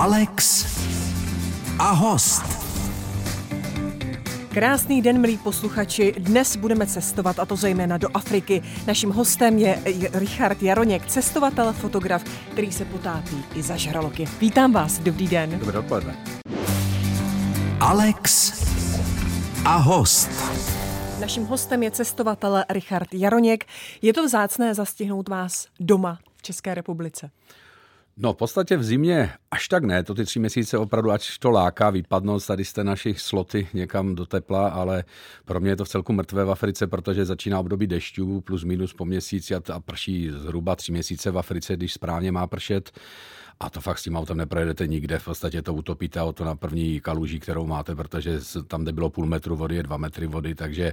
Alex a host. Krásný den, milí posluchači. Dnes budeme cestovat, a to zejména do Afriky. Naším hostem je Richard Jaroněk, cestovatel, fotograf, který se potápí i za žraloky. Vítám vás, dobrý den. Dobré odpoledne. Alex a host. Naším hostem je cestovatel Richard Jaroněk. Je to vzácné zastihnout vás doma v České republice? No v podstatě v zimě až tak ne, to ty tři měsíce opravdu, ač to láká vypadnout tady z té našich sloty někam do tepla, ale pro mě je to v celku mrtvé v Africe, protože začíná období dešťů plus minus po měsíci a, a prší zhruba tři měsíce v Africe, když správně má pršet. A to fakt s tím autem neprojedete nikde, v podstatě to utopíte auto na první kaluži, kterou máte, protože tam, kde bylo půl metru vody, je dva metry vody, takže,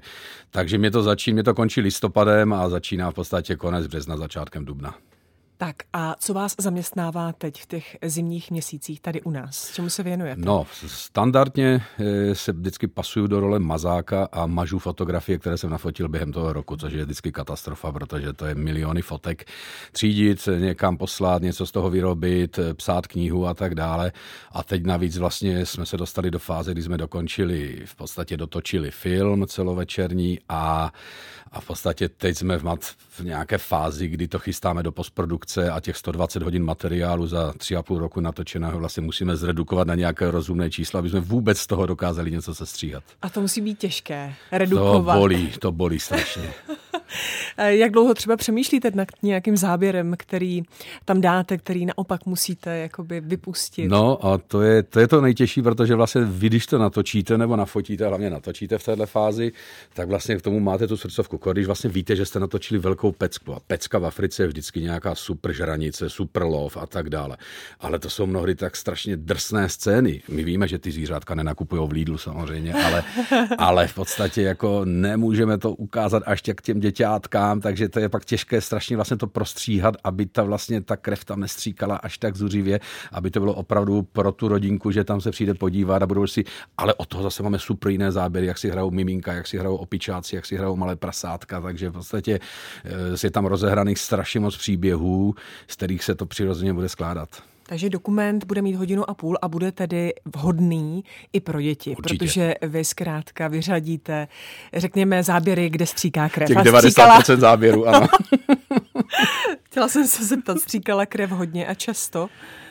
takže mě to začíná, mě to končí listopadem a začíná v podstatě konec března, začátkem dubna. Tak a co vás zaměstnává teď v těch zimních měsících tady u nás? Čemu se věnujete? No, standardně eh, se vždycky pasuju do role mazáka a mažu fotografie, které jsem nafotil během toho roku, což je vždycky katastrofa, protože to je miliony fotek. Třídit, někam poslat, něco z toho vyrobit, psát knihu a tak dále. A teď navíc vlastně jsme se dostali do fáze, kdy jsme dokončili, v podstatě dotočili film celovečerní a, a v podstatě teď jsme v, mat, v nějaké fázi, kdy to chystáme do postprodukce a těch 120 hodin materiálu za 3,5 roku natočeného vlastně musíme zredukovat na nějaké rozumné číslo, aby jsme vůbec z toho dokázali něco sestříhat. A to musí být těžké, redukovat. To bolí, to bolí strašně. Jak dlouho třeba přemýšlíte nad nějakým záběrem, který tam dáte, který naopak musíte jakoby vypustit? No a to je, to je to nejtěžší, protože vlastně vy, když to natočíte nebo nafotíte, hlavně natočíte v téhle fázi, tak vlastně k tomu máte tu srdcovku. Když vlastně víte, že jste natočili velkou pecku a pecka v Africe je vždycky nějaká super žranice, super lov a tak dále. Ale to jsou mnohdy tak strašně drsné scény. My víme, že ty zvířátka nenakupují v Lidlu samozřejmě, ale, ale v podstatě jako nemůžeme to ukázat až k těm děťátkám, takže to je pak těžké strašně vlastně to prostříhat, aby ta vlastně ta krev tam nestříkala až tak zuřivě, aby to bylo opravdu pro tu rodinku, že tam se přijde podívat a budou si, ale od toho zase máme super jiné záběry, jak si hrajou miminka, jak si hrajou opičáci, jak si hrajou malé prasátka, takže v podstatě eh, je tam rozehraných strašně moc příběhů, z kterých se to přirozeně bude skládat. Takže dokument bude mít hodinu a půl a bude tedy vhodný i pro děti, Určitě. protože vy zkrátka vyřadíte, řekněme, záběry, kde stříká krev. Těch A 90% stříkala, záběrů, ano. chtěla jsem se zeptat, stříkala krev hodně a často?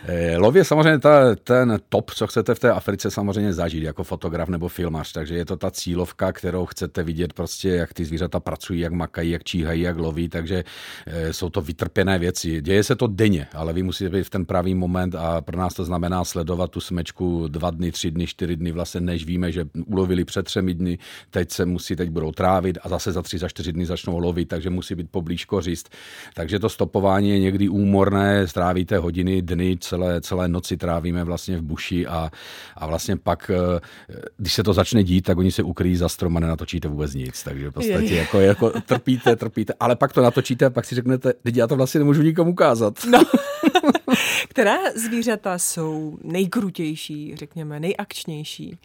Eh, Lov je samozřejmě ta, ten top, co chcete v té Africe samozřejmě zažít jako fotograf nebo filmař, takže je to ta cílovka, kterou chcete vidět prostě, jak ty zvířata pracují, jak makají, jak číhají, jak loví, takže e, jsou to vytrpěné věci. Děje se to denně, ale vy musíte být v ten pravý moment a pro nás to znamená sledovat tu smečku dva dny, tři dny, čtyři dny, vlastně než víme, že ulovili před třemi dny, teď se musí, teď budou trávit a zase za tři, za čtyři dny začnou lovit, takže musí být poblíž kořist. Takže to stopování je někdy úmorné, strávíte hodiny, dny, celé, celé noci trávíme vlastně v buši a, a vlastně pak, eh, když se to začne dít, tak oni se ukryjí za strom a nenatočíte vůbec nic. Takže v podstatě Je. jako, jako trpíte, trpíte, ale pak to natočíte a pak si řeknete, teď já to vlastně nemůžu nikomu ukázat. No. Která zvířata jsou nejkrutější, řekněme, nejakčnější?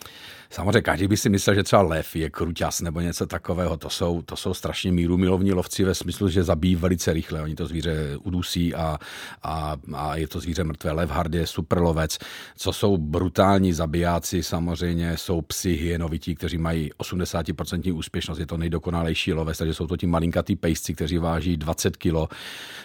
Samozřejmě každý by si myslel, že třeba lev je kruťas nebo něco takového. To jsou, to jsou strašně míru milovní lovci ve smyslu, že zabijí velice rychle. Oni to zvíře udusí a, a, a je to zvíře mrtvé. Lev hard je super lovec. Co jsou brutální zabijáci, samozřejmě jsou psi hyenovití, kteří mají 80% úspěšnost. Je to nejdokonalejší lovec, takže jsou to ti malinkatý pejsci, kteří váží 20 kg.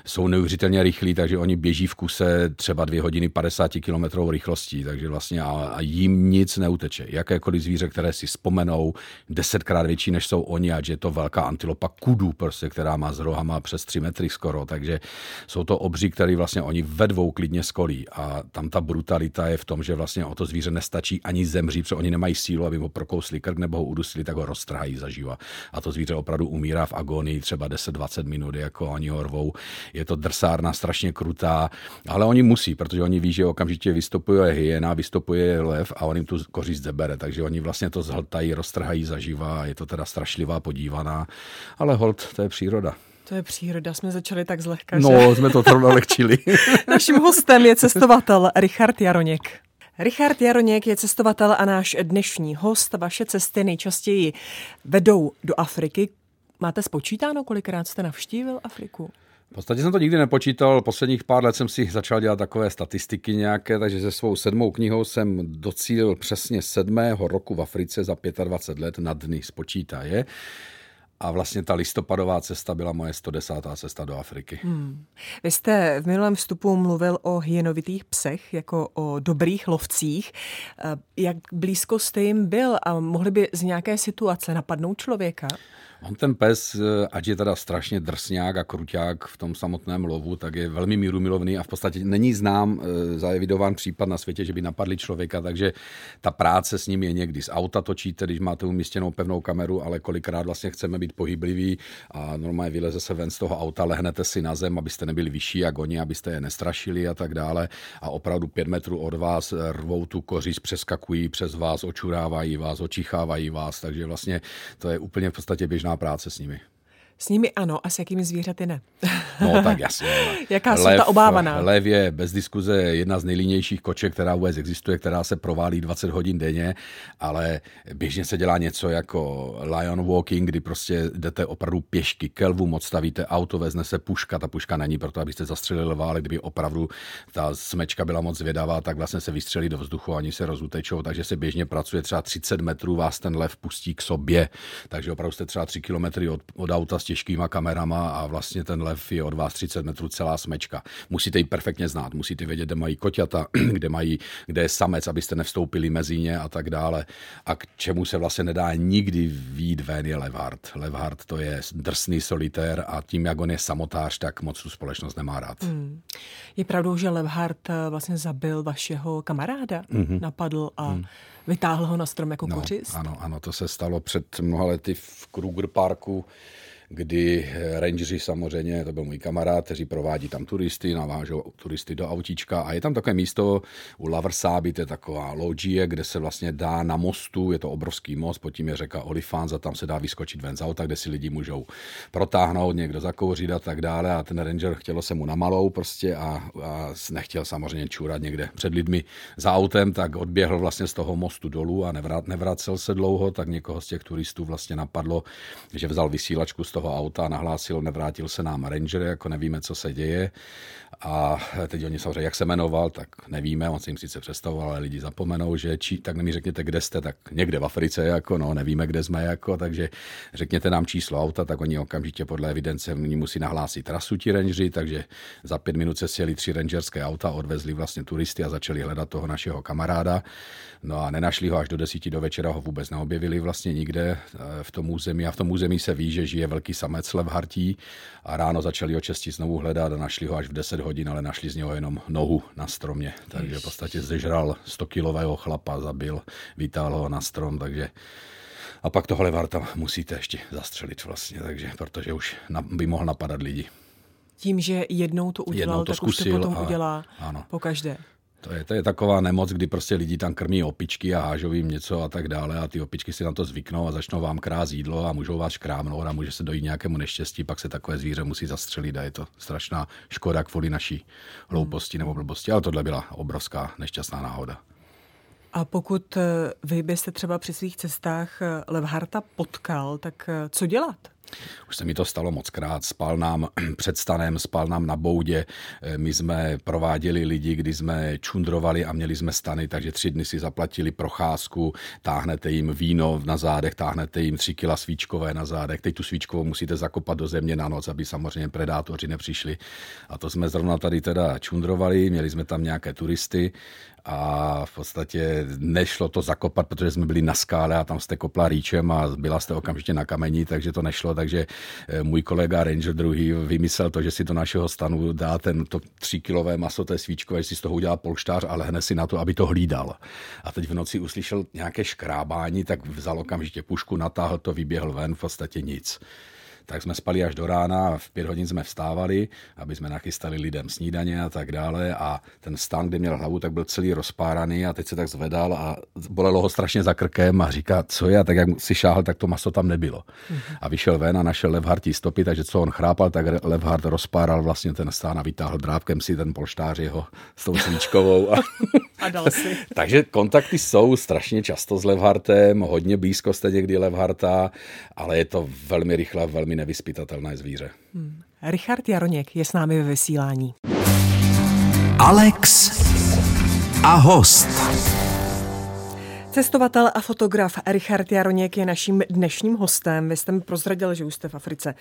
Jsou neuvěřitelně rychlí, takže oni běží v kuse třeba 2 hodiny 50 km rychlostí, takže vlastně a, a jim nic neuteče. Jakékoliv zvíře, které si vzpomenou, desetkrát větší než jsou oni, ať je to velká antilopa kudu, prostě, která má s rohama přes 3 metry skoro, takže jsou to obří, který vlastně oni ve dvou klidně skolí a tam ta brutalita je v tom, že vlastně o to zvíře nestačí ani zemřít, protože oni nemají sílu, aby ho prokousli krk nebo ho udusili, tak ho roztrhají zaživa. A to zvíře opravdu umírá v agonii třeba 10-20 minut, jako oni ho rvou. Je to drsárna strašně krutá, ale oni musí, protože oni ví, že okamžitě vystupuje hyena, vystupuje lev a on jim tu kořist zebere, takže oni vlastně to zhltají, roztrhají zaživa je to teda strašlivá podívaná, ale hold, to je příroda. To je příroda, jsme začali tak zlehka, že? No, jsme to trochu lehčili. Naším hostem je cestovatel Richard Jaroněk. Richard Jaroněk je cestovatel a náš dnešní host. Vaše cesty nejčastěji vedou do Afriky. Máte spočítáno, kolikrát jste navštívil Afriku? V podstatě jsem to nikdy nepočítal, posledních pár let jsem si začal dělat takové statistiky nějaké, takže se svou sedmou knihou jsem docílil přesně sedmého roku v Africe za 25 let na dny spočítaje. A vlastně ta listopadová cesta byla moje 110. cesta do Afriky. Hmm. Vy jste v minulém vstupu mluvil o hyenovitých psech jako o dobrých lovcích. Eh, jak blízko jste jim byl a mohli by z nějaké situace napadnout člověka? On ten pes, eh, ať je teda strašně drsňák a kruťák v tom samotném lovu, tak je velmi mírumilovný a v podstatě není znám eh, zaevidován případ na světě, že by napadli člověka, takže ta práce s ním je někdy z auta točíte, když máte umístěnou pevnou kameru, ale kolikrát vlastně chceme být pohybliví a normálně vyleze se ven z toho auta, lehnete si na zem, abyste nebyli vyšší jak oni, abyste je nestrašili a tak dále. A opravdu pět metrů od vás rvou tu kořist, přeskakují přes vás, očurávají vás, očichávají vás, takže vlastně to je úplně v podstatě běžná práce s nimi. S nimi ano, a s jakými zvířaty ne. No tak jasně. Jaká jsou ta obávaná? Lev je bez diskuze jedna z nejlínějších koček, která vůbec existuje, která se proválí 20 hodin denně, ale běžně se dělá něco jako lion walking, kdy prostě jdete opravdu pěšky kelvu, moc stavíte auto, vezne se puška, ta puška není proto, abyste zastřelili lva, ale kdyby opravdu ta smečka byla moc zvědavá, tak vlastně se vystřelí do vzduchu, ani se rozutečou, takže se běžně pracuje třeba 30 metrů, vás ten lev pustí k sobě, takže opravdu jste třeba 3 kilometry od, od auta těžkýma kamerama a vlastně ten lev je od vás 30 metrů celá smečka. Musíte ji perfektně znát, musíte vědět, kde mají koťata, kde, mají, kde je samec, abyste nevstoupili mezi ně a tak dále. A k čemu se vlastně nedá nikdy výjít ven je Levhard. Levhard to je drsný solitér a tím, jak on je samotář, tak moc tu společnost nemá rád. Hmm. Je pravdou, že Levhard eh, vlastně zabil vašeho kamaráda, mm-hmm. napadl a mm. vytáhl ho na strom jako no, kořist? Ano, ano, to se stalo před mnoha lety v Kruger Parku kdy eh, rangeři samozřejmě, to byl můj kamarád, kteří provádí tam turisty, navážou turisty do autíčka a je tam takové místo u Laversáby, to je taková logie, kde se vlastně dá na mostu, je to obrovský most, pod tím je řeka Olifans a tam se dá vyskočit ven z auta, kde si lidi můžou protáhnout, někdo zakouřit a tak dále a ten ranger chtělo se mu namalou prostě a, a nechtěl samozřejmě čůrat někde před lidmi za autem, tak odběhl vlastně z toho mostu dolů a nevracel se dlouho, tak někoho z těch turistů vlastně napadlo, že vzal vysílačku z toho auta, nahlásil, nevrátil se nám Ranger, jako nevíme, co se děje. A teď oni samozřejmě, jak se jmenoval, tak nevíme, on se jim sice představoval, ale lidi zapomenou, že či, tak mi řekněte, kde jste, tak někde v Africe, jako no, nevíme, kde jsme, jako, takže řekněte nám číslo auta, tak oni okamžitě podle evidence musí nahlásit trasu ti rangeři, takže za pět minut se sjeli tři rangerské auta, odvezli vlastně turisty a začali hledat toho našeho kamaráda. No a nenašli ho až do desíti do večera, ho vůbec neobjevili vlastně nikde eh, v tom území a v tom území se ví, že žije velký samec lev hartí a ráno začali ho česti znovu hledat a našli ho až v 10 hodin, ale našli z něho jenom nohu na stromě. Takže v podstatě zežral 100 kilového chlapa, zabil, vytáhl ho na strom, takže a pak toho levarta musíte ještě zastřelit vlastně, takže, protože už by mohl napadat lidi. Tím, že jednou to udělal, jednou to tak už to potom a, udělá ano. po každé. To je, to je taková nemoc, kdy prostě lidi tam krmí opičky a hážou jim něco a tak dále a ty opičky si na to zvyknou a začnou vám krát jídlo a můžou vás škrámnout a může se dojít nějakému neštěstí, pak se takové zvíře musí zastřelit a je to strašná škoda kvůli naší hlouposti nebo blbosti, ale tohle byla obrovská nešťastná náhoda. A pokud eh, vy byste třeba při svých cestách eh, Levharta potkal, tak eh, co dělat? Už se mi to stalo moc krát. Spal nám před stanem, spal nám na boudě. Eh, my jsme prováděli lidi, kdy jsme čundrovali a měli jsme stany, takže tři dny si zaplatili procházku, táhnete jim víno na zádech, táhnete jim tři kila svíčkové na zádech. Teď tu svíčkovou musíte zakopat do země na noc, aby samozřejmě predátoři nepřišli. A to jsme zrovna tady teda čundrovali, měli jsme tam nějaké turisty a v podstatě nešlo to zakopat, protože jsme byli na skále a tam jste kopla rýčem a byla jste okamžitě na kamení, takže to nešlo, takže můj kolega Ranger druhý vymyslel to, že si do našeho stanu dá ten to tříkilové maso té svíčkové, si z toho udělá polštář a lehne si na to, aby to hlídal. A teď v noci uslyšel nějaké škrábání, tak vzal okamžitě pušku, natáhl to, vyběhl ven, v podstatě nic tak jsme spali až do rána a v pět hodin jsme vstávali, aby jsme nachystali lidem snídaně a tak dále a ten stan, kde měl hlavu, tak byl celý rozpáraný a teď se tak zvedal a bolelo ho strašně za krkem a říká, co je, a tak jak si šáhl, tak to maso tam nebylo. Mm-hmm. A vyšel ven a našel Levhartí stopy, takže co on chrápal, tak Levhart rozpáral vlastně ten stán a vytáhl drávkem si ten polštář jeho s tou svíčkovou. A, a dal si. takže kontakty jsou strašně často s Levhartem, hodně blízko jste někdy Levharta, ale je to velmi rychle, velmi nevyspytatelné zvíře. Hmm. Richard Jaroněk je s námi ve vysílání. Alex a host. Cestovatel a fotograf Richard Jaroněk je naším dnešním hostem. Vy jste mi prozradil, že už jste v Africe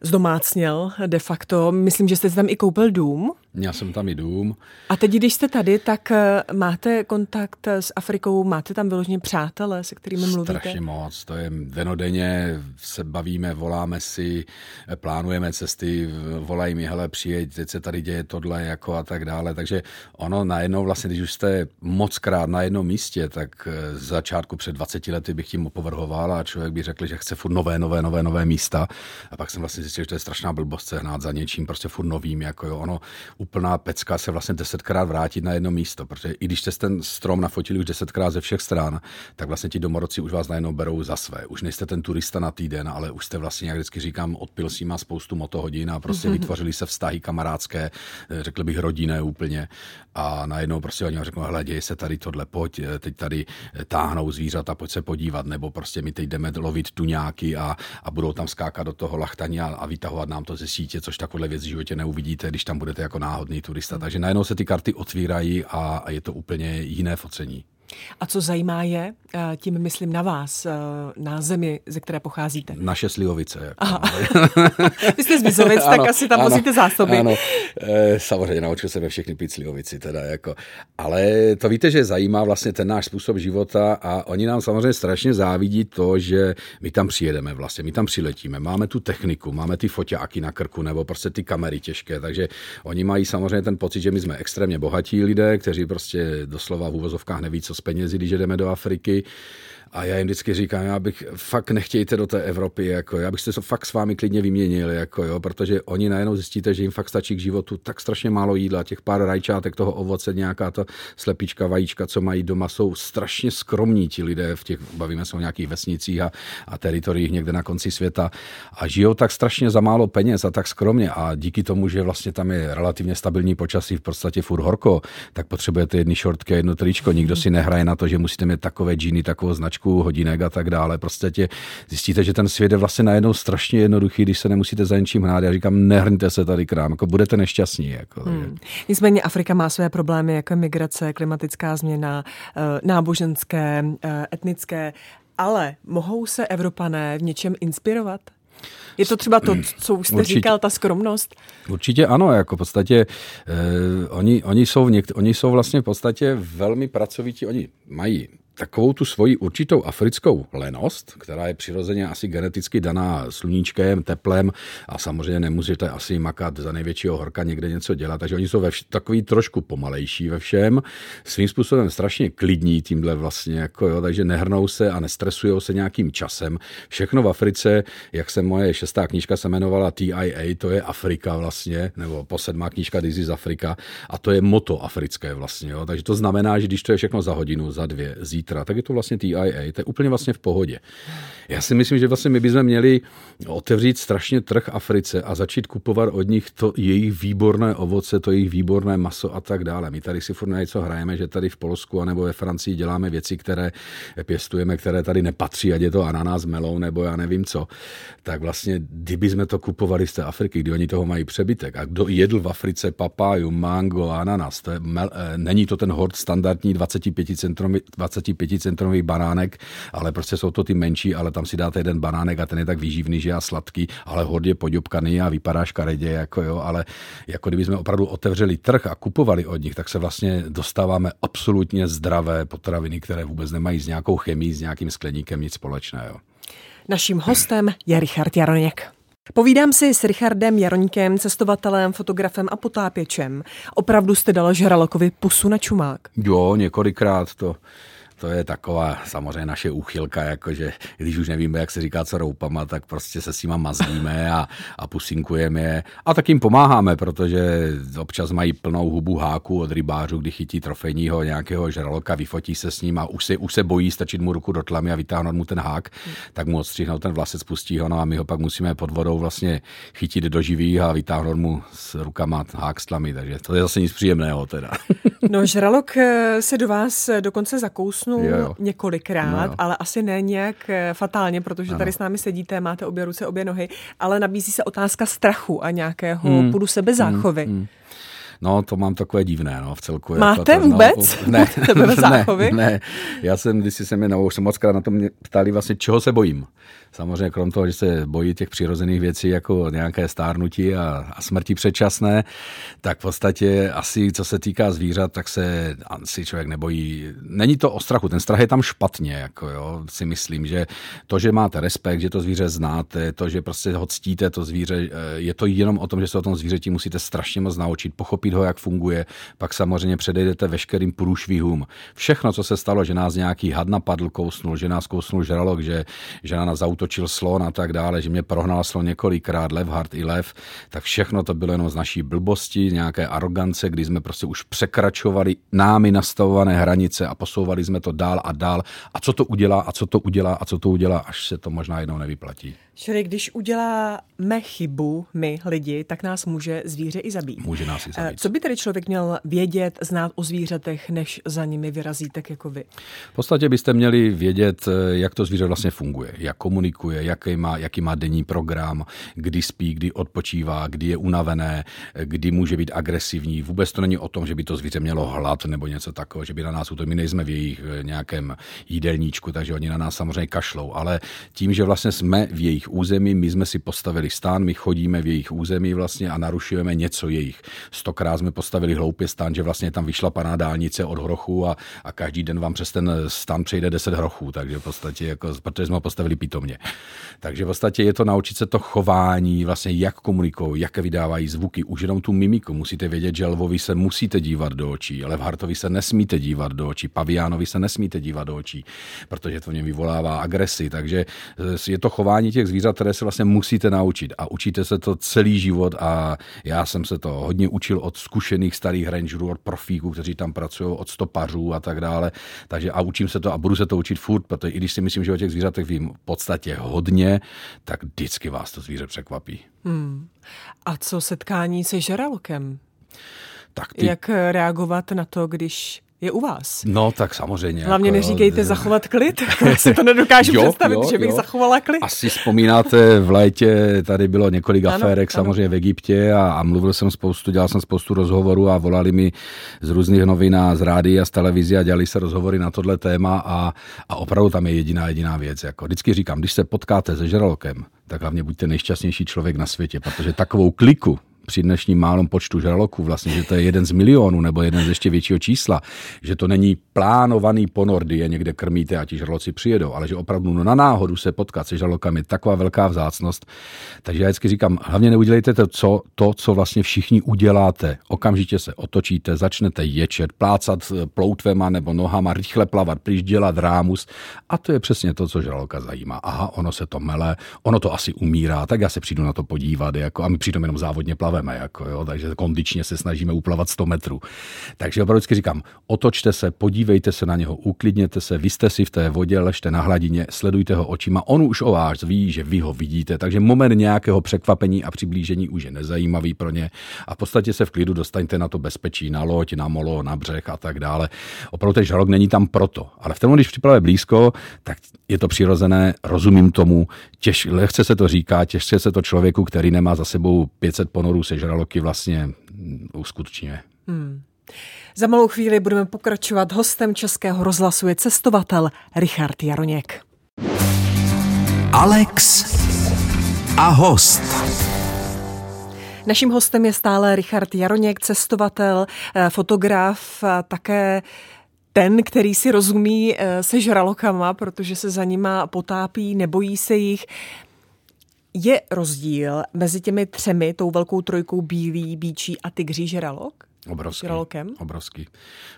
zdomácněl de facto. Myslím, že jste tam i koupil dům. Měl jsem tam i dům. A teď, když jste tady, tak eh, máte kontakt s Afrikou, máte tam vyloženě přátelé, se kterými mluvíte? Strašně moc, to je denodenně, se bavíme, voláme si, plánujeme cesty, volají mi, hele, přijeď, teď se tady děje tohle, jako a tak dále, takže ono najednou vlastně, když už jste moc krát na jednom místě, tak eh, z začátku před 20 lety bych tím opovrhoval a člověk by řekl, že chce furt nové, nové, nové, nové místa a pak jsem vlastně zjistil, že to je strašná blbost se hnát za něčím, prostě furt novým, jako jo, ono úplná pecka se vlastně desetkrát vrátit na jedno místo, protože i když jste ten strom nafotili už desetkrát ze všech stran, tak vlastně ti domorodci už vás najednou berou za své. Už nejste ten turista na týden, ale už jste vlastně, jak vždycky říkám, odpil si má spoustu motohodin a prostě mm-hmm. vytvořili se vztahy kamarádské, eh, řekl bych rodinné úplně. A najednou prostě oni řeknou, hele, děje se tady tohle, pojď, eh, teď tady eh, táhnou zvířata, pojď se podívat, nebo prostě my teď jdeme lovit tuňáky a, a budou tam skákat do toho lachtani a, a vytahovat nám to ze sítě, což takovhle věc v životě neuvidíte, když tam budete jako náhodný turista. Takže najednou se ty karty otvírají a, a je to úplně jiné focení. A co zajímá je, eh, tím myslím na vás, eh, na zemi, ze které pocházíte? Naše Slivovice. Jako. Aha. Vy jste z Vizovic, tak asi tam vozíte zásoby. Ano, e, samozřejmě naučil se ve všechny pít Slivovici. Teda, jako. Ale to víte, že zajímá vlastně ten náš způsob života a oni nám samozřejmě strašně závidí to, že my tam přijedeme vlastně, my tam přiletíme, máme tu techniku, máme ty foťáky na krku nebo prostě ty kamery těžké, takže oni mají samozřejmě ten pocit, že my jsme extrémně bohatí lidé, kteří prostě doslova v úvozovkách neví, co s penězi, když jdeme do Afriky. A já jim vždycky říkám, já bych fakt nechtějte do té Evropy, jako, já bych se to fakt s vámi klidně vyměnil, jako, jo, protože oni najednou zjistíte, že jim fakt stačí k životu tak strašně málo jídla, těch pár rajčátek toho ovoce, nějaká ta slepička, vajíčka, co mají doma, jsou strašně skromní ti lidé v těch, bavíme se o nějakých vesnicích a, a teritoriích někde na konci světa a žijou tak strašně za málo peněz a tak skromně a díky tomu, že vlastně tam je relativně stabilní počasí, v podstatě furt horko, tak potřebujete jedny šortky a jedno tričko. Nikdo si nehraje na to, že musíte mít takové džíny, takovou značku značku hodinek a tak dále. Prostě tě zjistíte, že ten svět je vlastně najednou strašně jednoduchý, když se nemusíte za ničím hnát. Já říkám, nehrňte se tady krám, jako budete nešťastní. Jako, hmm. Nicméně Afrika má své problémy, jako migrace, klimatická změna, eh, náboženské, eh, etnické, ale mohou se Evropané v něčem inspirovat? Je to třeba to, co už jste Určitě. říkal, ta skromnost? Určitě ano, jako v podstatě eh, oni, oni, jsou něk- oni jsou vlastně v podstatě velmi pracovití, oni mají takovou tu svoji určitou africkou lenost, která je přirozeně asi geneticky daná sluníčkem, teplem a samozřejmě nemůžete asi makat za největšího horka někde něco dělat, takže oni jsou ve vš- takový trošku pomalejší ve všem, svým způsobem strašně klidní tímhle vlastně, jako jo, takže nehrnou se a nestresují se nějakým časem. Všechno v Africe, jak se moje šestá knížka se jmenovala TIA, to je Afrika vlastně, nebo posedmá knížka This is Afrika a to je moto africké vlastně, jo, takže to znamená, že když to je všechno za hodinu, za dvě, zítra, zítra, tak je to vlastně TIA, to je úplně vlastně v pohodě. Já si myslím, že vlastně my bychom měli otevřít strašně trh Africe a začít kupovat od nich to jejich výborné ovoce, to jejich výborné maso a tak dále. My tady si furt na něco hrajeme, že tady v Polsku nebo ve Francii děláme věci, které pěstujeme, které tady nepatří, ať je to ananas, melou nebo já nevím co. Tak vlastně, kdyby jsme to kupovali z té Afriky, kdy oni toho mají přebytek a kdo jedl v Africe papáju, mango, ananas, to je, mel, eh, není to ten hort standardní 25 centrový, 25 centrový banánek, ale prostě jsou to ty menší, ale tam si dáte jeden banánek a ten je tak výživný, že je sladký, ale hodně poďobkaný a vypadá škaredě, jako jo, ale jako kdyby jsme opravdu otevřeli trh a kupovali od nich, tak se vlastně dostáváme absolutně zdravé potraviny, které vůbec nemají s nějakou chemií, s nějakým skleníkem nic společného. Naším hostem je Richard Jaroněk. Povídám si s Richardem Jaroňkem, cestovatelem, fotografem a potápěčem. Opravdu jste dal Žralokovi pusu na čumák? Jo, několikrát to to je taková samozřejmě naše úchylka, jakože když už nevíme, jak se říká co roupama, tak prostě se s nima mazlíme a, a pusinkujeme je. A tak jim pomáháme, protože občas mají plnou hubu háku od rybářů, kdy chytí trofejního nějakého žraloka, vyfotí se s ním a už se, už se bojí stačit mu ruku do tlamy a vytáhnout mu ten hák, tak mu odstřihnout ten vlasec, pustí ho, no a my ho pak musíme pod vodou vlastně chytit do živých a vytáhnout mu s rukama hák s tlamy, takže to je zase nic příjemného teda. No žralok eh, se do vás dokonce zakous kousnul Jo, jo. několikrát, No jo. ale asi ne nějak eh, fatálně, protože Ano. tady s námi sedíte, máte obě ruce, obě nohy, ale nabízí se otázka strachu a nějakého Hmm. půdu sebezáchovy. No, to mám takové divné, no, v celku. Máte jako to, vůbec? No, ne, ne, ne, já jsem, když se mě, no, už jsem moc krát na to mě ptali vlastně, čeho se bojím. Samozřejmě krom toho, že se bojí těch přirozených věcí, jako nějaké stárnutí a, a smrti předčasné, tak v podstatě asi, co se týká zvířat, tak se asi člověk nebojí. Není to o strachu, ten strach je tam špatně, jako jo, si myslím, že to, že máte respekt, že to zvíře znáte, to, že prostě ho ctíte, to zvíře, eh, je to jenom o tom, že se o tom zvířeti musíte strašně moc naučit, pochopit ho, jak funguje, pak samozřejmě předejdete veškerým průšvihům. Všechno, co se stalo, že nás nějaký had napadl, kousnul, že nás kousnul žralok, že, že na nás zautočil slon a tak dále, že mě prohnal slon několikrát, lev, hard i lev, tak všechno to bylo jenom z naší blbosti, nějaké arogance, kdy jsme prostě už překračovali námi nastavované hranice a posouvali jsme to dál a dál. A co to udělá, a co to udělá, a co to udělá, až se to možná jednou nevyplatí. Čili když uděláme chybu, my lidi, tak nás může zvíře i zabít. Může nás i Eh, zabít. Co by tedy člověk měl vědět, znát o zvířatech, než za nimi vyrazí, tak jako vy? V podstatě byste měli vědět, eh, jak to zvíře vlastně funguje, jak komunikuje, jaký má, jaký má denní program, kdy spí, kdy odpočívá, kdy je unavené, kdy může být agresivní. Vůbec to není o tom, že by to zvíře mělo hlad nebo něco takového, že by na nás útočili. My nejsme v jejich eh, nějakém jídelníčku, takže oni na nás samozřejmě kašlou. Ale tím, že vlastně jsme v jejich území, my jsme si postavili stán, my chodíme v jejich území vlastně a narušujeme něco jejich. Stokrát jsme postavili hloupě stán, že vlastně tam vyšlapaná dálnice od hrochu a, a každý den vám přes ten stan přejde 10 hrochů, takže v podstatě, jako, protože jsme ho postavili pitomně. Takže v podstatě je to naučit se to chování, vlastně jak komunikují, jak vydávají zvuky, už jenom tu mimiku. Musíte vědět, že lvovi se musíte dívat do očí, ale v Hartovi se nesmíte dívat do očí, paviánovi se nesmíte dívat do očí, protože to v něm vyvolává agresi. Takže eh, je to chování těch zvířat, které se vlastně musíte naučit a učíte se to celý život a já jsem se to hodně učil od zkušených starých rangerů, od profíků, kteří tam pracují, od stopařů a tak dále. Takže a učím se to a budu se to učit furt, protože i když si myslím, že o těch zvířatech vím v podstatě hodně, tak vždycky vás to zvíře překvapí. A co setkání se žralokem? Tak ty, Jak reagovat na to, když je u vás? No tak samozřejmě. Hlavně jako, neříkejte zachovat klid. Já si to nedokážu Jo, představit, jo, že bych jo. zachovala klid. Asi vzpomínáte, v létě tady bylo několik Ano, aférek ano. samozřejmě v Egyptě a, a mluvil jsem spoustu, dělal jsem spoustu rozhovorů a volali mi z různých novin a z rádií a z televize a dělali se rozhovory na tohle téma a, a opravdu tam je jediná jediná věc. Jako vždycky říkám, když se potkáte se žralokem, tak hlavně buďte nejšťastnější člověk na světě, protože takovou kliku při dnešním málom počtu žraloků, vlastně, že to je jeden z milionů nebo jeden z ještě většího čísla, že to není plánovaný ponor, kdy je někde krmíte a ti žraloci přijedou, ale že opravdu no, na náhodu se potkat se žralokami taková velká vzácnost. Takže já vždycky říkám, hlavně neudělejte to, co, to, co vlastně všichni uděláte. Okamžitě se otočíte, začnete ječet, plácat eh, ploutvema nebo nohama, rychle plavat, pryč dělat rámus. A to je přesně to, co žraloka zajímá. Aha, ono se to mele, ono to asi umírá, tak já se přijdu na to podívat. Jako, a my přitom jenom závodně plaveme, jako, jo, takže kondičně se snažíme uplavat 100 metrů. Takže opravdu vždycky říkám, otočte se, podívejte se na něho, uklidněte se, vy jste si v té vodě, ležte na hladině, sledujte ho očima. On už o vás ví, že vy ho vidíte, takže moment nějakého překvapení a přiblížení už je nezajímavý pro ně. A v podstatě se v klidu dostaňte na to bezpečí, na loď, na molo, na břeh a tak dále. Opravdu ten žralok není tam proto. Ale v tom, když připravuje blízko, tak je to přirozené, rozumím tomu, těž, lehce se to říká, těžce se to člověku, který nemá za sebou 500 ponorů se žraloky vlastně uskutečňuje. Za malou chvíli budeme pokračovat. Hostem Českého rozhlasu je cestovatel Richard Jaroněk. Alex a host. Naším hostem je stále Richard Jaroněk, cestovatel, eh, fotograf, a také ten, který si rozumí eh, se žralokama, protože se za nima potápí, nebojí se jich. Je rozdíl mezi těmi třemi, tou velkou trojkou bílý, bíčí a tygří žralok? Obrovský. Žralokem? Obrovský.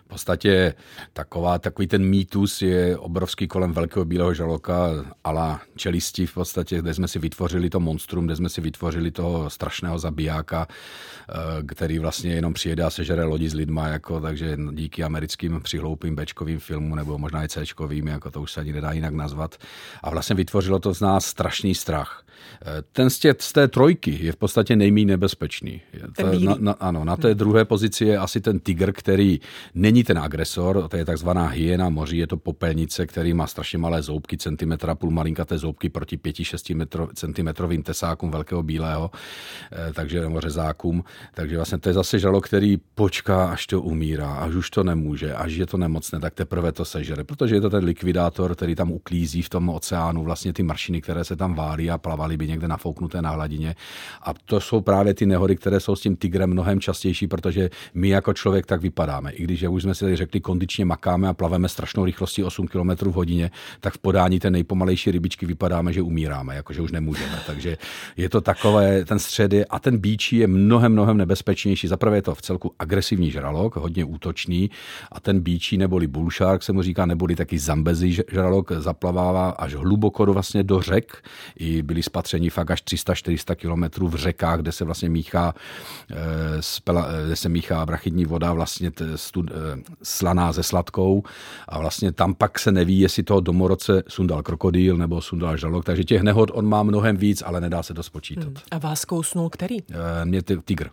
V podstatě taková, takový ten mýtus je obrovský kolem velkého bílého žraloka ala čelisti v podstatě, kde jsme si vytvořili to monstrum, kde jsme si vytvořili toho strašného zabijáka, eh, který vlastně jenom přijede a sežere lodi s lidma, jako, takže díky americkým přihloupým bečkovým filmům nebo možná i Cčkovým, jako to už se ani nedá jinak nazvat. A vlastně vytvořilo to z nás strašný strach. Eh, Ten z, tě, z té trojky je v podstatě nejméně nebezpečný. Ten na, na, ano, na té druhé pozici pozici je asi ten tygr, který není ten agresor, to je takzvaná hyena moří, je to popelnice, který má strašně malé zoubky, centimetra, půl malinkaté zoubky proti 5-6 centimetrovým tesákům velkého bílého, eh, takže nebo řezákům. Takže vlastně to je zase žralok, který počká, až to umírá, až už to nemůže, až je to nemocné, tak teprve to sežere, protože je to ten likvidátor, který tam uklízí v tom oceánu vlastně ty maršiny, které se tam válí a plavaly by někde nafouknuté na hladině. A to jsou právě ty nehody, které jsou s tím tigrem mnohem častější, protože my jako člověk tak vypadáme. I když, jak už jsme si tady řekli, kondičně makáme a plaveme strašnou rychlostí 8 km v hodině, tak v podání té nejpomalejší rybičky vypadáme, že umíráme, jakože už nemůžeme. Takže je to takové, ten střed je, a ten bíčí je mnohem, mnohem nebezpečnější. Zaprvé je to v celku agresivní žralok, hodně útočný a ten bíčí neboli bull shark se mu říká, neboli taky zambezí žralok zaplavává až hluboko do, vlastně do řek. I byli spatřeni fakt až 300-400 kilometrů v řekách, kde se vlastně míchá, eh, kde se míchá brachidní voda vlastně stud, eh, slaná se sladkou a vlastně tam pak se neví, jestli toho domorodce sundal krokodýl nebo sundal žralok, takže těch nehod on má mnohem víc, ale nedá se to spočítat. Hmm. A vás kousnul který? Eh, mě tygr.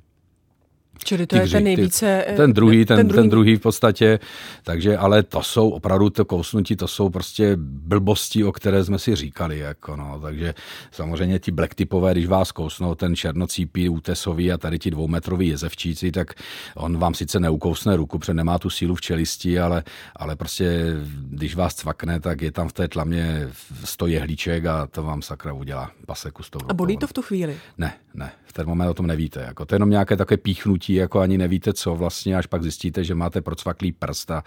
Čili to tygři, je ten nejvíce... Ty, ten druhý, ten, ten, druhý. ten druhý v podstatě, takže, ale to jsou opravdu to kousnutí, to jsou prostě blbosti, o které jsme si říkali, jako no, takže samozřejmě ti black typové, když vás kousnou, ten černocípí, útesový a tady ti dvoumetrový jezevčíci, tak on vám sice neukousne ruku, protože nemá tu sílu v čelisti, ale, ale prostě, když vás cvakne, tak je tam v té tlamě 100 jehlíček a to vám sakra udělá paseku s tou A bolí to v tu chvíli? Ne, ne, v ten moment o tom nevíte. Jako, to je jenom nějaké také píchnutí štěstí, jako ani nevíte co vlastně, až pak zjistíte, že máte procvaklý prst a,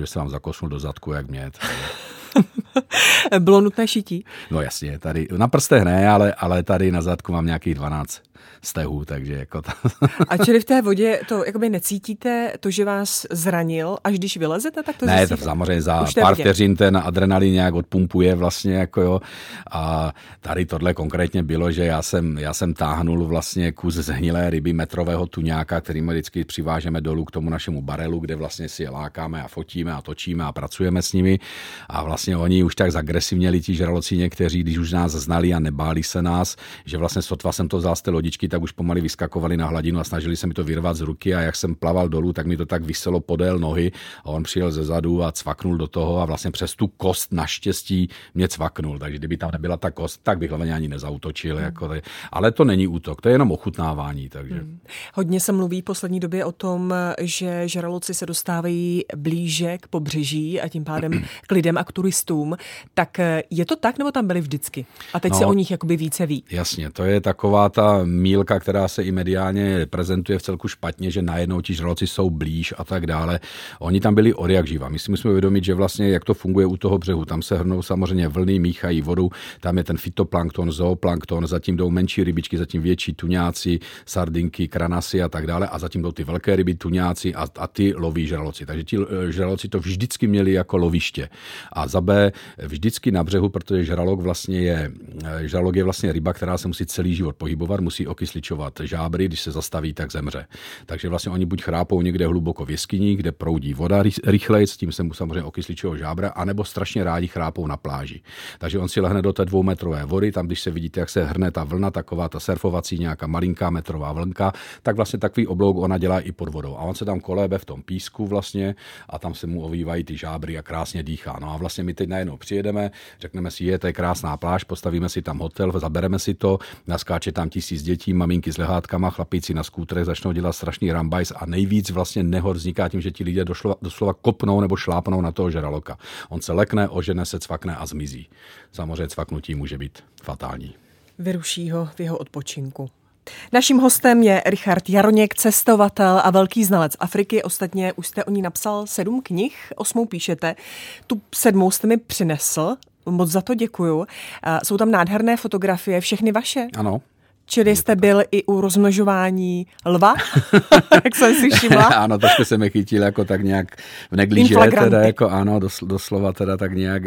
že se vám zakosnul do zadku, jak mě. Bylo nutné šití? No jasně, tady na prstech ne, ale, ale tady na zadku mám nějakých 12 stehu, takže jako ta... A čili v té vodě to jakoby necítíte, to, že vás zranil, až když vylezete, tak to Ne, to samozřejmě za Už pár vteřin ten adrenalin nějak odpumpuje vlastně, jako jo. A tady tohle konkrétně bylo, že já jsem, já jsem táhnul vlastně kus zhnilé ryby metrového tuňáka, který my vždycky přivážeme dolů k tomu našemu barelu, kde vlastně si je lákáme a fotíme a točíme a pracujeme s nimi. A vlastně oni už tak zagresivněli ti žraloci někteří, když už nás znali a nebáli se nás, že vlastně sotva jsem to vzal z té lodičky, tak už pomaly vyskakovali na hladinu a snažili se mi to vyrvat z ruky a jak jsem plaval dolů, tak mi to tak vyselo podél nohy a on přijel ze zadu a cvaknul do toho a vlastně přes tu kost naštěstí mě cvaknul. Takže kdyby tam nebyla ta kost, tak bych hlavně ani nezautočil. Hmm. Jako, ale to není útok, to je jenom ochutnávání. Takže. Hmm. Hodně se mluví v poslední době o tom, že žraloci se dostávají blíže k pobřeží a tím pádem k lidem a k turistům. Tak je to tak, nebo tam byli vždycky? A teď no, se o nich jakoby více ví. Jasně, to je taková ta mílka, která se i mediálně prezentuje v celku špatně, že najednou ti žraloci jsou blíž a tak dále. Oni tam byli od jak živa. My si musíme uvědomit, že vlastně jak to funguje u toho břehu. Tam se hrnou samozřejmě vlny, míchají vodu, tam je ten fitoplankton, zooplankton, zatím jdou menší rybičky, zatím větší tuňáci, sardinky, kranasy a tak dále a zatím jdou ty velké ryby, tuňáci a, a ty loví žraloci. Takže ti eh, žraloci to vždycky měli jako loviště. A za B vždycky na břehu, protože žralok vlastně je, eh, žralok je vlastně ryba, která se musí celý život pohybovat, musí okysličovat žábry, když se zastaví, tak zemře. Takže vlastně oni buď chrápou někde hluboko v jeskyni, kde proudí voda rychleji, s tím se mu samozřejmě okysličují žábra, anebo strašně rádi chrápou na pláži. Takže on si lehne do té dvoumetrové vody, tam když se vidíte, jak se hrne ta vlna, taková ta surfovací nějaká malinká metrová vlnka, tak vlastně takový oblouk ona dělá i pod vodou. A on se tam kolébe v tom písku vlastně a tam se mu ovývají ty žábry a krásně dýchá. No a vlastně my teď najednou přijedeme, řekneme si, je to je krásná pláž, postavíme si tam hotel, zabereme si to, naskáče tam tisíc dětí, dětí, maminky s lehátkama, chlapíci na skútrech začnou dělat strašný rambajs a nejvíc vlastně nehod vzniká tím, že ti lidé doslova, doslova kopnou nebo šlápnou na toho žraloka. On se lekne, ožene se, cvakne a zmizí. Samozřejmě cvaknutí může být fatální. Vyruší ho v jeho odpočinku. Naším hostem je Richard Jaroněk, cestovatel a velký znalec Afriky. Ostatně už jste o ní napsal sedm knih, osmou píšete. Tu sedmou jste mi přinesl, moc za to děkuju. Jsou tam nádherné fotografie, všechny vaše? Ano, Čili jste byl i u rozmnožování lva, jak jsem si všimla. ano, trošku jsem je chytil jako tak nějak v neglíže, teda jako ano, doslova teda tak nějak.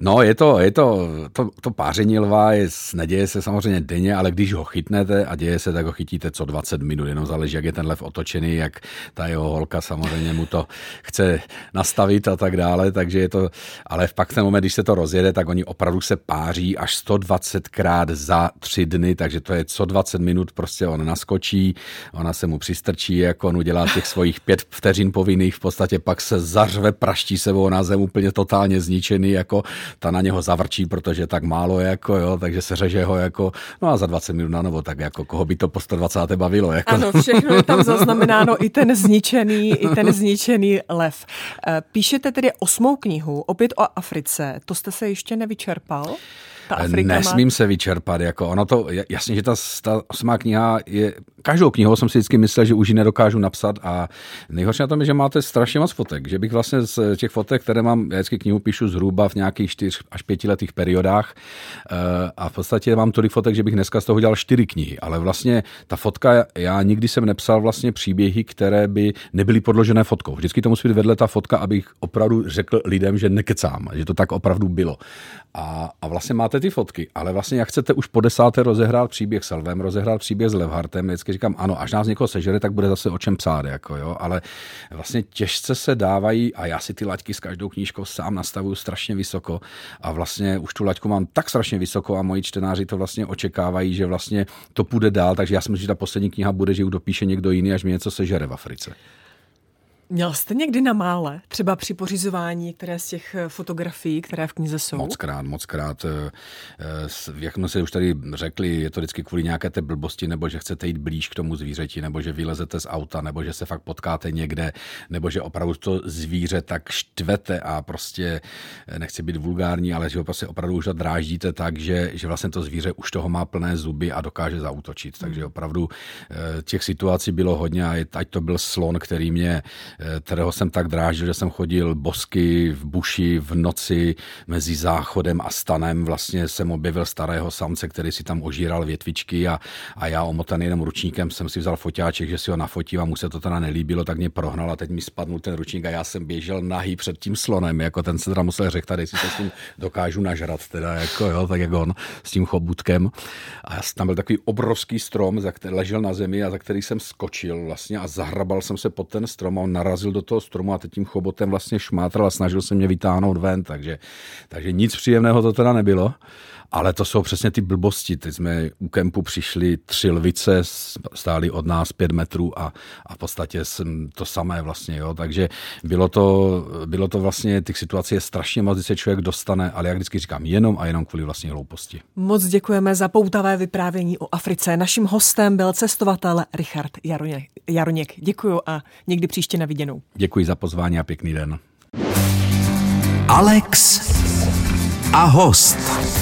No, je to, je to, to, to páření lva je, neděje se samozřejmě denně, ale když ho chytnete a děje se, tak ho chytíte co 20 minut, jenom záleží, jak je ten lev otočený, jak ta jeho holka samozřejmě mu to chce nastavit a tak dále, takže je to, ale v pak ten moment, když se to rozjede, tak oni opravdu se páří až 120krát za tři dny, takže to je co 20 minut prostě on naskočí, ona se mu přistrčí, jako on udělá těch svojich pět vteřin povinných, v podstatě pak se zařve, praští sebou na zem úplně totálně zničený, jako ta na něho zavrčí, protože tak málo, jako jo, takže se řeže ho jako, no a za 20 minut na novo, tak jako koho by to po 120. bavilo. Jako. Ano, všechno je tam zaznamenáno, i ten zničený, i ten zničený lev. Eh, píšete tedy osmou knihu, opět o Africe, to jste se ještě nevyčerpal? Ta Afrika Nesmím má... se vyčerpat. Jako ono to, jasně, že ta, ta osmá kniha je, každou knihu jsem si vždycky myslel, že už ji nedokážu napsat a nejhorší na tom je, že máte strašně moc fotek, že bych vlastně z těch fotek, které mám, já vždycky knihu píšu zhruba v nějakých čtyř až pětiletých periodách eh, a v podstatě mám tolik fotek, že bych dneska z toho udělal čtyři knihy, ale vlastně ta fotka, já nikdy jsem nepsal vlastně příběhy, které by nebyly podložené fotkou. Vždycky to musí být vedle ta fotka, abych opravdu řekl lidem, že nekecám, že to tak opravdu bylo. A, a vlastně máte ty fotky, ale vlastně jak chcete už po desáté rozehrát příběh s Lvem, rozehrát příběh s Levhartem, vždycky říkám, ano, až nás někoho sežere, tak bude zase o čem psát, jako jo, ale vlastně těžce se dávají a já si ty laťky s každou knížkou sám nastavuju strašně vysoko a vlastně už tu laťku mám tak strašně vysoko a moji čtenáři to vlastně očekávají, že vlastně to půjde dál, takže já si myslím, že ta poslední kniha bude, že ji dopíše někdo jiný, až mi něco sežere v Africe. Měl jste někdy na mále, třeba při pořizování které z těch eh, fotografií, které v knize jsou? Moc krát, moc krát. Eh, eh, jak jsme si už tady řekli, je to vždycky kvůli nějaké té blbosti, nebo že chcete jít blíž k tomu zvířeti, nebo že vylezete z auta, nebo že se fakt potkáte někde, nebo že opravdu to zvíře tak štvete a prostě, nechci být vulgární, ale že ho prostě opravdu už dráždíte tak, že, že vlastně to zvíře už toho má plné zuby a dokáže zautočit. Takže hmm. opravdu těch situací bylo hodně a ať to byl slon, který mě kterého jsem tak drážil, že jsem chodil bosky v buši v noci mezi záchodem a stanem. Vlastně jsem objevil starého samce, který si tam ožíral větvičky a, a já omotaný jenom ručníkem jsem si vzal foťáček, že si ho nafotím a mu se to teda nelíbilo, tak mě prohnal a teď mi spadnul ten ručník a já jsem běžel nahý před tím slonem, jako ten se teda musel řekl, tady si to s tím dokážu nažrat, teda jako jo, tak jak on s tím chobutkem. A tam byl takový obrovský strom, za který ležel na zemi a za který jsem skočil vlastně a zahrabal jsem se pod ten strom a on narazil do toho stromu a teď tím chobotem vlastně šmátral a snažil se mě vytáhnout ven, takže, takže nic příjemného to teda nebylo. Ale to jsou přesně ty blbosti. Teď jsme u kempu přišli tři lvice, stály od nás pět metrů a, a v podstatě jsem to samé vlastně. Jo. Takže bylo to, bylo to vlastně, těch situací je strašně moc, když se člověk dostane, ale jak vždycky říkám, jenom a jenom kvůli vlastní hlouposti. Moc děkujeme za poutavé vyprávění o Africe. Naším hostem byl cestovatel Richard Jaroněk. Jaroněk. Děkuji a někdy příště na viděnou. Děkuji za pozvání a pěkný den. Alex a host.